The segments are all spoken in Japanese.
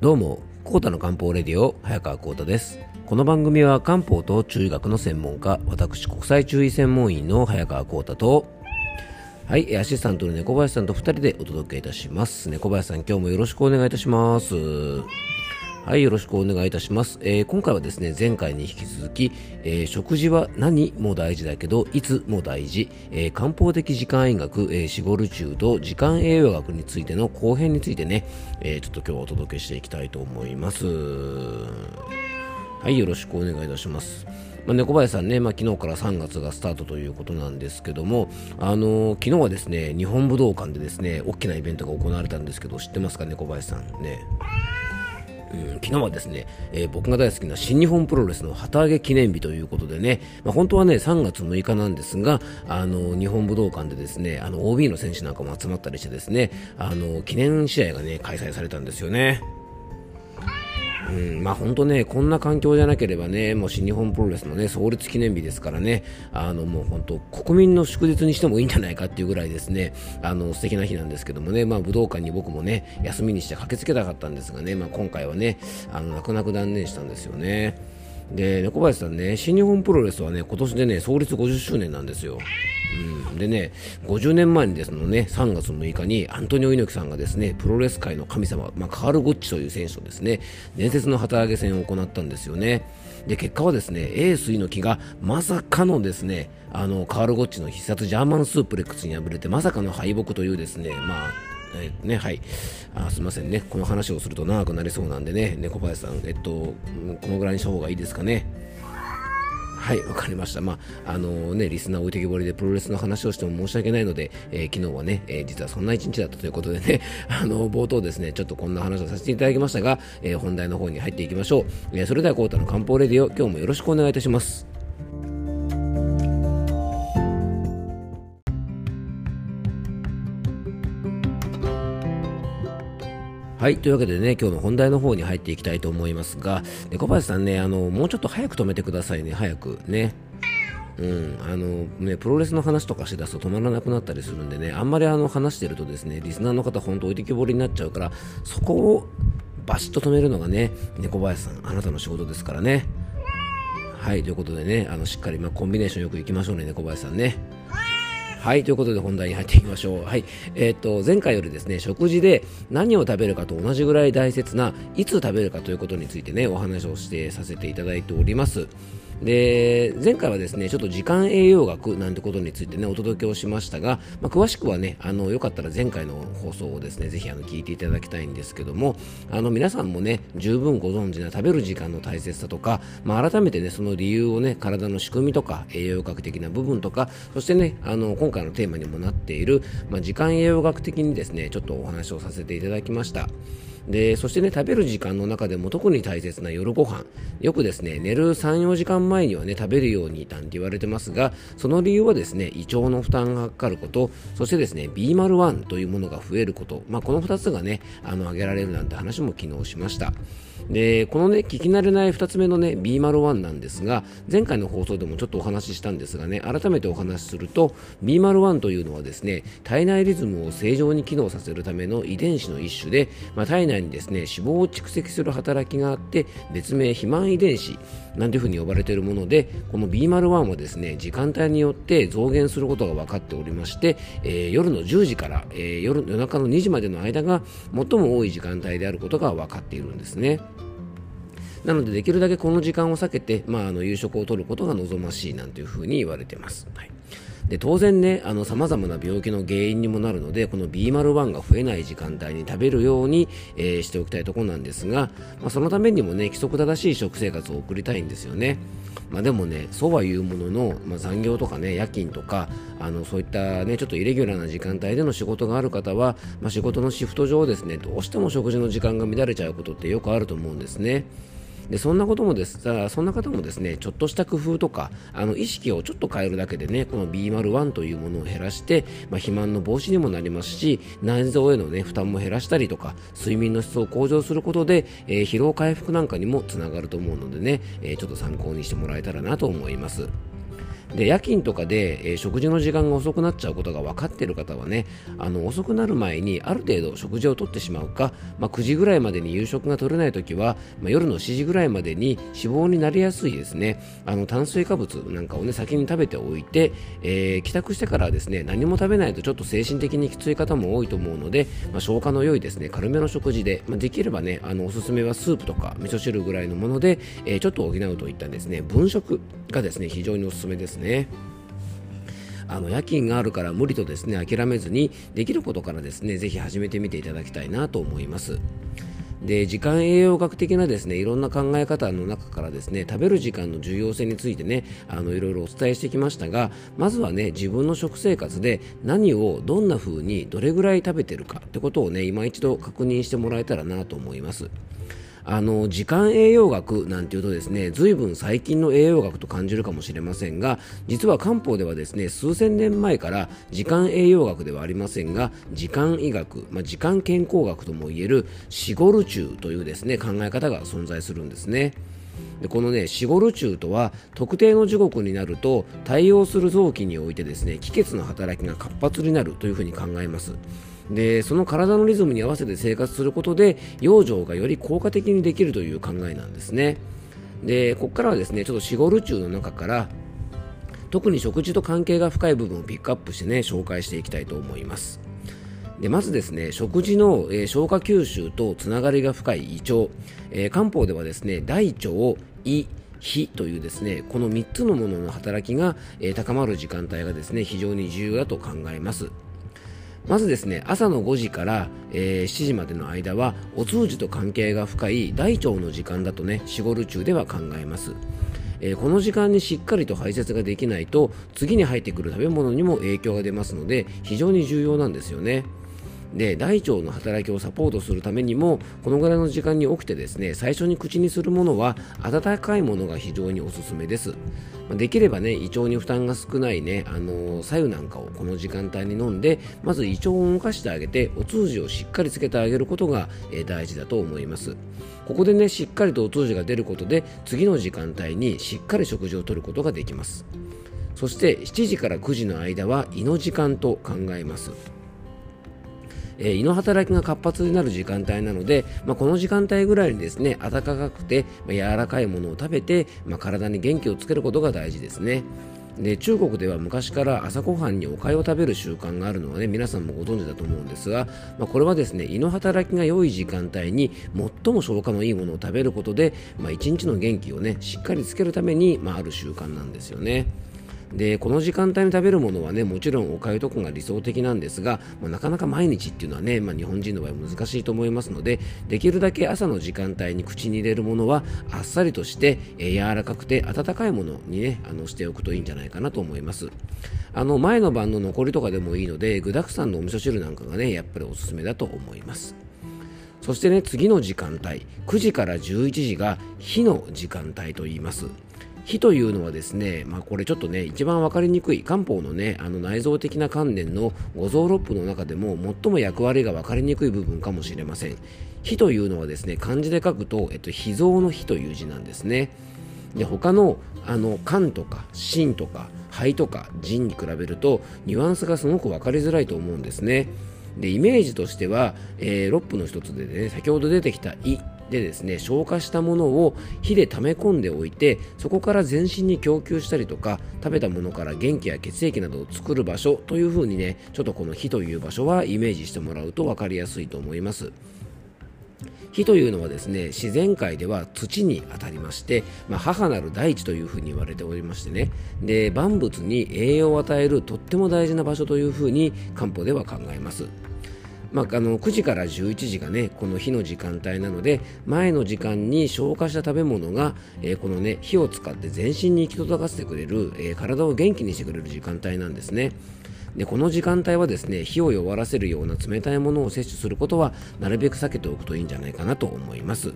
どうも、コータの漢方レディオ、早川コータです。この番組は漢方と中医学の専門家、私国際中医専門員の早川コータと、はい、アシスタントの猫林さんと2人でお届けいたします。猫林さん、今日もよろしくお願いいたします。はい、よろしくお願いいたします。えー、今回はですね、前回に引き続き、えー、食事は何も大事だけど、いつも大事、えー、漢方的時間医学、えー、シゴル中と時間栄養学についての後編についてね、えー、ちょっと今日はお届けしていきたいと思います。はい、よろしくお願いいたします。まあ、猫林さんね、まあ、昨日から3月がスタートということなんですけども、あのー、昨日はですね、日本武道館でですね、大きなイベントが行われたんですけど、知ってますか、猫林さんね？うん、昨日はですね、えー、僕が大好きな新日本プロレスの旗揚げ記念日ということでね、まあ、本当はね、3月6日なんですが、あの、日本武道館でですね、あの、OB の選手なんかも集まったりしてですね、あの、記念試合がね、開催されたんですよね。うん、まあ本当ね、こんな環境じゃなければね、もう新日本プロレスのね、創立記念日ですからね、あのもう本当、国民の祝日にしてもいいんじゃないかっていうぐらいですね、あの素敵な日なんですけどもね、まあ武道館に僕もね、休みにして駆けつけたかったんですがね、まあ今回はね、あの泣く泣く断念したんですよね。で、猫林さんね、新日本プロレスはね、今年でね、創立50周年なんですよ。うん、でね、50年前にですのね、3月6日にアントニオ猪木さんがですね、プロレス界の神様、まあ、カール・ゴッチという選手とですね、伝説の旗揚げ戦を行ったんですよね。で、結果はですね、エース猪木がまさかのですね、あの、カール・ゴッチの必殺ジャーマンスープレックスに敗れて、まさかの敗北というですね、まあ、えー、ね、はい。あすみませんね。この話をすると長くなりそうなんでね、猫林さん、えっと、このぐらいにした方がいいですかね。はい、わかりました。まあ、あのね、リスナー置いてきぼりでプロレスの話をしても申し訳ないので、えー、昨日はね、えー、実はそんな一日だったということでね、あの、冒頭ですね、ちょっとこんな話をさせていただきましたが、え、本題の方に入っていきましょう。えそれでは、コータの漢方レディオ、今日もよろしくお願いいたします。はい。というわけでね、今日の本題の方に入っていきたいと思いますが、小林さんね、あの、もうちょっと早く止めてくださいね、早くね。うん、あのね、プロレスの話とかしてだすと止まらなくなったりするんでね、あんまりあの話してるとですね、リスナーの方、本当置いてきぼりになっちゃうから、そこをバシッと止めるのがね、猫林さん、あなたの仕事ですからね。はい、ということでね、あのしっかり、まあ、コンビネーションよくいきましょうね、猫林さんね。はい、ということで本題に入っていきましょう。はい。えっ、と、前回よりですね、食事で何を食べるかと同じぐらい大切な、いつ食べるかということについてね、お話をしてさせていただいております。で前回はですねちょっと時間栄養学なんてことについてねお届けをしましたが、まあ、詳しくはねあのよかったら前回の放送をですねぜひあの聞いていただきたいんですけどもあの皆さんもね十分ご存知な食べる時間の大切さとか、まあ、改めてねその理由をね体の仕組みとか栄養学的な部分とかそしてねあの今回のテーマにもなっている、まあ、時間栄養学的にですねちょっとお話をさせていただきました。でそしてね食べる時間の中でも特に大切な夜ご飯。よくですね寝る34時間前にはね食べるようになんて言われてますがその理由はですね胃腸の負担がかかることそしてですね B01 というものが増えること、まあ、この2つがねあの挙げられるなんて話も昨日しました。でこのね聞き慣れない2つ目のね B01 なんですが前回の放送でもちょっとお話ししたんですがね改めてお話しすると B01 というのはですね体内リズムを正常に機能させるための遺伝子の一種で、まあ、体内にですね脂肪を蓄積する働きがあって別名肥満遺伝子なんていうふうに呼ばれているものでこの B01 はですね時間帯によって増減することが分かっておりまして、えー、夜の10時から、えー、夜夜中の2時までの間が最も多い時間帯であることが分かっているんですね。なのでできるだけこの時間を避けて、まあ、あの夕食をとることが望ましいなんていうふうに言われています。はいで当然ね、あの様々な病気の原因にもなるので、この B01 が増えない時間帯に食べるように、えー、しておきたいところなんですが、まあ、そのためにもね、規則正しい食生活を送りたいんですよね。まあ、でもね、そうは言うものの、まあ、残業とかね、夜勤とか、あのそういったね、ちょっとイレギュラーな時間帯での仕事がある方は、まあ、仕事のシフト上ですね、どうしても食事の時間が乱れちゃうことってよくあると思うんですね。でそんなこともですそんな方もですねちょっとした工夫とかあの意識をちょっと変えるだけでねこの B01 というものを減らして、まあ、肥満の防止にもなりますし内臓への、ね、負担も減らしたりとか睡眠の質を向上することで、えー、疲労回復なんかにもつながると思うのでね、えー、ちょっと参考にしてもらえたらなと思います。で夜勤とかで、えー、食事の時間が遅くなっちゃうことが分かっている方はねあの遅くなる前にある程度食事をとってしまうか、まあ、9時ぐらいまでに夕食が取れないときは、まあ、夜の7時ぐらいまでに脂肪になりやすいですね。あの炭水化物なんかをね先に食べておいて、えー、帰宅してからですね何も食べないとちょっと精神的にきつい方も多いと思うので、まあ、消化の良いですね軽めの食事で、まあ、できればねあのおすすめはスープとか味噌汁ぐらいのもので、えー、ちょっと補うといったですね分食。がですね非常におすすめですね。あの夜勤があるから無理とですね諦めずにできることからですねぜひ始めてみていただきたいなと思います。で時間栄養学的なですねいろんな考え方の中からですね食べる時間の重要性についてねあのいろいろお伝えしてきましたがまずはね自分の食生活で何をどんな風にどれぐらい食べてるかってことをね今一度確認してもらえたらなと思います。あの時間栄養学なんていうとですね随分最近の栄養学と感じるかもしれませんが実は漢方ではですね数千年前から時間栄養学ではありませんが時間医学、まあ、時間健康学ともいえるシゴルチューというですね考え方が存在するんですね。でこのねシゴルチューとは特定の時刻になると対応する臓器においてですね気血の働きが活発になるというふうに考えますでその体のリズムに合わせて生活することで養生がより効果的にできるという考えなんですね。でここからはですねちょっとシゴルチューの中から特に食事と関係が深い部分をピックアップしてね紹介していきたいと思います。でまずですね食事の、えー、消化吸収とつながりが深い胃腸、えー、漢方ではですね大腸胃火というですねこの3つのものの働きが、えー、高まる時間帯がですね非常に重要だと考えます。まずですね朝の5時から、えー、7時までの間はお通じと関係が深い大腸の時間だとねシゴル中では考えますえー、この時間にしっかりと排泄ができないと次に入ってくる食べ物にも影響が出ますので非常に重要なんですよね。で大腸の働きをサポートするためにもこのぐらいの時間に起きてですね最初に口にするものは温かいものが非常におすすめです。できればね胃腸に負担が少ないねあの左右なんかをこの時間帯に飲んでまず胃腸を動かしてあげてお通じをしっかりつけてあげることが、大事だと思います。ここでねしっかりとお通じが出ることで次の時間帯にしっかり食事をとることができます。そして7時から9時の間は胃の時間と考えます。え、胃の働きが活発になる時間帯なので、まあ、この時間帯ぐらいにですね暖かくて、ま、柔らかいものを食べて、まあ、体に元気をつけることが大事ですね。で中国では昔から朝ごはんにお粥を食べる習慣があるのはね皆さんもご存知だと思うんですが、まあ、これはですね胃の働きが良い時間帯に最も消化のいいものを食べることで、まあ、一日の元気をねしっかりつけるために、まあ、ある習慣なんですよね。でこの時間帯に食べるものはねもちろんおかゆとかが理想的なんですが、まあ、なかなか毎日っていうのはね、まあ、日本人の場合難しいと思いますのでできるだけ朝の時間帯に口に入れるものはあっさりとして、えー、柔らかくて温かいものにねあのしておくといいんじゃないかなと思います。あの前の晩の残りとかでもいいので具沢山のお味噌汁なんかがねやっぱりおすすめだと思います。そしてね次の時間帯9時から11時が火の時間帯と言います。火というのはですね、まあ、これちょっとね一番分かりにくい漢方のねあの内臓的な観念の五臓六腑の中でも最も役割が分かりにくい部分かもしれません。火というのはですね漢字で書くと、えっと、脾臓の火という字なんですね。で他のあの肝とか心とか肺とか腎に比べるとニュアンスがすごく分かりづらいと思うんですね。でイメージとしては、えー、6腑の一つでね先ほど出てきた胃でですね消化したものを火で溜め込んでおいてそこから全身に供給したりとか食べたものから元気や血液などを作る場所というふうにねちょっとこの火という場所はイメージしてもらうと分かりやすいと思います。火というのはですね自然界では土にあたりまして、まあ、母なる大地というふうに言われておりましてね。で万物に栄養を与えるとっても大事な場所というふうに漢方では考えます。まあ、あの9時から11時がねこの火の時間帯なので前の時間に消化した食べ物が、えー、このね火を使って全身に行き届かせてくれる、えー、体を元気にしてくれる時間帯なんですね。でこの時間帯はですね火を弱らせるような冷たいものを摂取することはなるべく避けておくといいんじゃないかなと思います。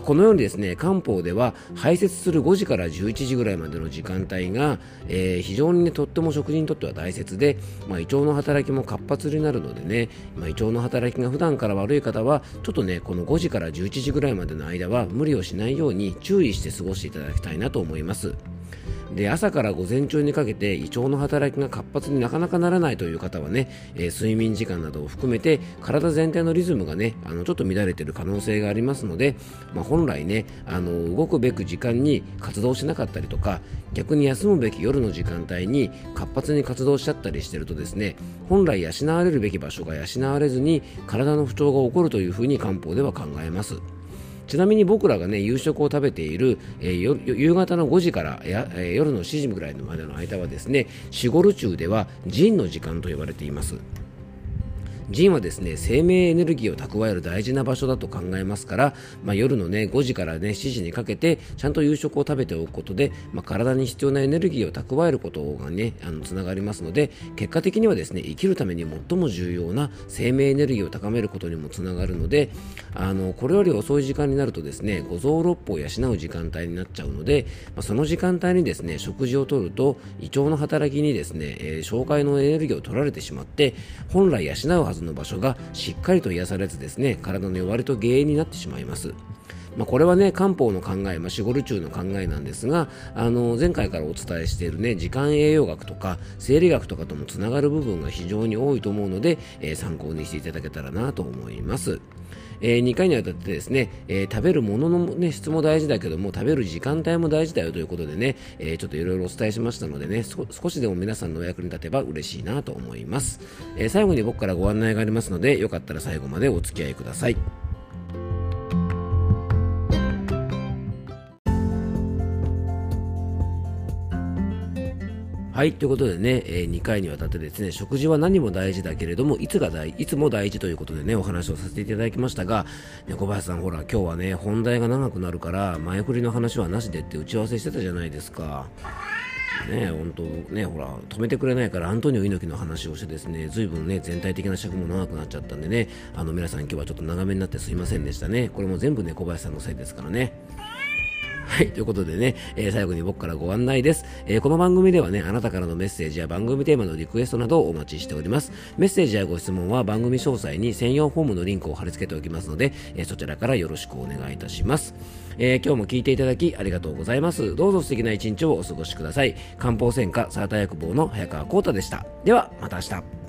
このようにですね漢方では排泄する5時から11時ぐらいまでの時間帯が、えー、非常にねとっても食事にとっては大切で、まあ、胃腸の働きも活発になるのでね、まあ、胃腸の働きが普段から悪い方はちょっとねこの5時から11時ぐらいまでの間は無理をしないように注意して過ごしていただきたいなと思います。で朝から午前中にかけて胃腸の働きが活発になかなかならないという方はね、えー、睡眠時間などを含めて体全体のリズムがねあのちょっと乱れている可能性がありますので、まあ、本来ねあの動くべく時間に活動しなかったりとか逆に休むべき夜の時間帯に活発に活動しちゃったりしてるとですね本来養われるべき場所が養われずに体の不調が起こるというふうに漢方では考えます。ちなみに僕らがね夕食を食べている、えー、夕方の5時からや、え、夜の7時ぐらいまでの間はですねシゴル中ではジンの時間と呼ばれています。腎はですね生命エネルギーを蓄える大事な場所だと考えますから、まあ、夜のね5時からね7時にかけてちゃんと夕食を食べておくことで、まあ、体に必要なエネルギーを蓄えることがねあのつながりますので結果的にはですね生きるために最も重要な生命エネルギーを高めることにもつながるのであのこれより遅い時間になるとですね五臓六腑を養う時間帯になっちゃうので、まあ、その時間帯にですね食事をとると胃腸の働きにですね、えー、消化のエネルギーを取られてしまって本来養うはずの場所がしっかりと癒されずですね体の弱りと原因になってしまいます。まあ、これはね漢方の考え、まあ、シゴル中の考えなんですがあの前回からお伝えしているね時間栄養学とか生理学とかともつながる部分が非常に多いと思うので、えー、参考にしていただけたらなと思います。えー、2回にわたってですね、えー、食べるものの、ね、質も大事だけども食べる時間帯も大事だよということでね、えー、ちょっといろいろお伝えしましたのでね少しでも皆さんのお役に立てば嬉しいなと思います、え最後に僕からご案内がありますのでよかったら最後までお付き合いください。はい、ということでね、えー、2回にわたってですね、食事は何も大事だけれども、いつが大いつも大事ということでね、お話をさせていただきましたが、ね、小林さん、ほら、今日はね、本題が長くなるから、前振りの話はなしでって打ち合わせしてたじゃないですか。ね、本当ね、ほら、止めてくれないから、アントニオ猪木の話をしてですね、ずいぶんね、全体的な尺も長くなっちゃったんでね、あの、皆さん今日はちょっと長めになってすいませんでしたね。これも全部ね、小林さんのせいですからね。はい、ということでね、えー、最後に僕からご案内です、えー、この番組ではね、あなたからのメッセージや番組テーマのリクエストなどをお待ちしております。メッセージやご質問は番組詳細に専用フォームのリンクを貼り付けておきますので、えー、そちらからよろしくお願いいたします。え今日も聞いていただきありがとうございます。どうぞ素敵な一日をお過ごしください。漢方専科サーター薬房の早川幸太でした。では、また明日。